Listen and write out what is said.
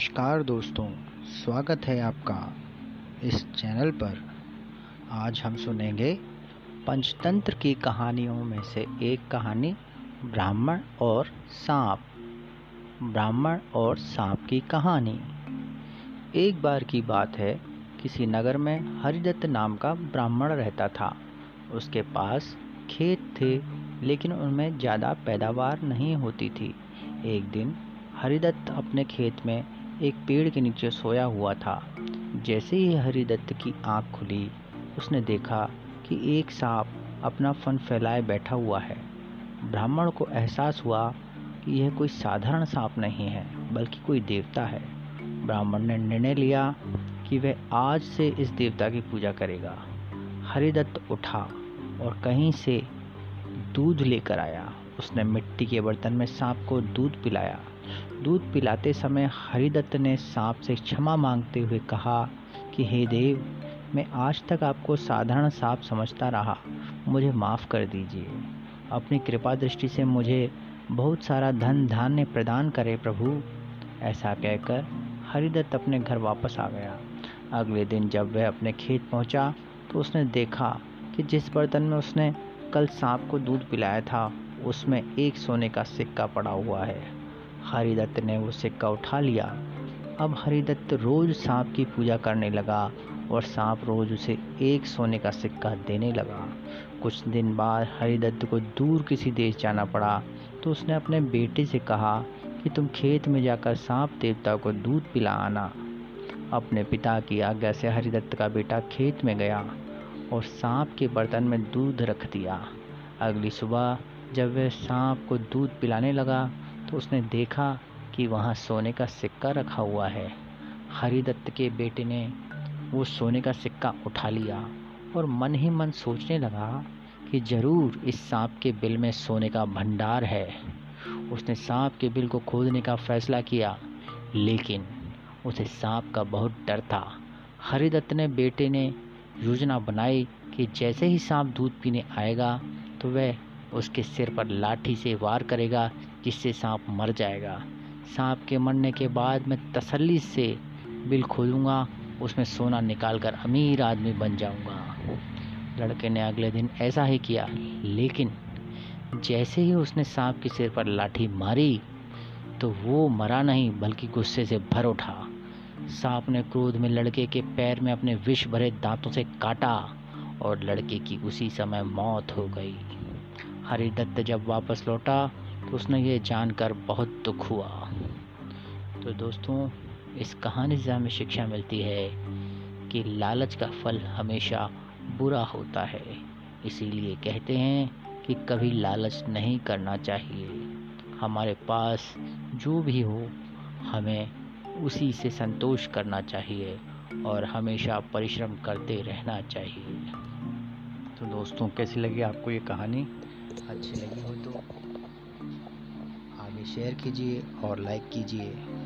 नमस्कार दोस्तों, स्वागत है आपका इस चैनल पर। आज हम सुनेंगे पंचतंत्र की कहानियों में से एक कहानी, ब्राह्मण और सांप। ब्राह्मण और सांप की कहानी। एक बार की बात है, किसी नगर में हरिदत्त नाम का ब्राह्मण रहता था। उसके पास खेत थे, लेकिन उनमें ज़्यादा पैदावार नहीं होती थी। एक दिन हरिदत्त अपने खेत में एक पेड़ के नीचे सोया हुआ था। जैसे ही हरिदत्त की आँख खुली, उसने देखा कि एक सांप अपना फन फैलाए बैठा हुआ है। ब्राह्मण को एहसास हुआ कि यह कोई साधारण सांप नहीं है, बल्कि कोई देवता है। ब्राह्मण ने निर्णय लिया कि वह आज से इस देवता की पूजा करेगा। हरिदत्त उठा और कहीं से दूध लेकर आया। उसने मिट्टी के बर्तन में सांप को दूध पिलाया। दूध पिलाते समय हरिदत्त ने सांप से क्षमा मांगते हुए कहा कि, हे देव, मैं आज तक आपको साधारण सांप समझता रहा। मुझे माफ़ कर दीजिए। अपनी कृपा दृष्टि से मुझे बहुत सारा धन धान्य प्रदान करे प्रभु। ऐसा कहकर हरिदत्त अपने घर वापस आ गया। अगले दिन जब वह अपने खेत पहुँचा तो उसने देखा कि जिस बर्तन में उसने कल सांप को दूध पिलाया था उसमें एक सोने का सिक्का पड़ा हुआ है। हरिदत्त ने वो सिक्का उठा लिया। अब हरिदत्त रोज सांप की पूजा करने लगा और सांप रोज उसे एक सोने का सिक्का देने लगा। कुछ दिन बाद हरिदत्त को दूर किसी देश जाना पड़ा तो उसने अपने बेटे से कहा कि तुम खेत में जाकर सांप देवता को दूध पिला आना अपने पिता की आज्ञा से हरिदत्त का बेटा खेत में गया और सांप के बर्तन में दूध रख दिया। अगली सुबह जब वह सांप को दूध पिलाने लगा तो उसने देखा कि वहाँ सोने का सिक्का रखा हुआ है। हरिदत्त के बेटे ने वो सोने का सिक्का उठा लिया और मन ही मन सोचने लगा कि ज़रूर इस सांप के बिल में सोने का भंडार है। उसने सांप के बिल को खोदने का फैसला किया, लेकिन उसे सांप का बहुत डर था। हरिदत्त ने बेटे ने योजना बनाई कि जैसे ही सांप दूध पीने आएगा तो वह उसके सिर पर लाठी से वार करेगा, जिससे सांप मर जाएगा। सांप के मरने के बाद मैं तसल्ली से बिल खोलूँगा, उसमें सोना निकाल कर अमीर आदमी बन जाऊँगा। लड़के ने अगले दिन ऐसा ही किया, लेकिन जैसे ही उसने सांप के सिर पर लाठी मारी तो वो मरा नहीं, बल्कि गुस्से से भर उठा। सांप ने क्रोध में लड़के के पैर में अपने विष भरे दांतों से काटा, और लड़के की उसी समय मौत हो गई। हरिदत्त जब वापस लौटा तो उसने ये जानकर बहुत दुख हुआ। तो दोस्तों, इस कहानी से हमें शिक्षा मिलती है कि लालच का फल हमेशा बुरा होता है। इसीलिए कहते हैं कि कभी लालच नहीं करना चाहिए। हमारे पास जो भी हो, हमें उसी से संतोष करना चाहिए और हमेशा परिश्रम करते रहना चाहिए। तो दोस्तों, कैसी लगी आपको ये कहानी? अच्छी लगी हो तो आगे शेयर कीजिए और लाइक कीजिए।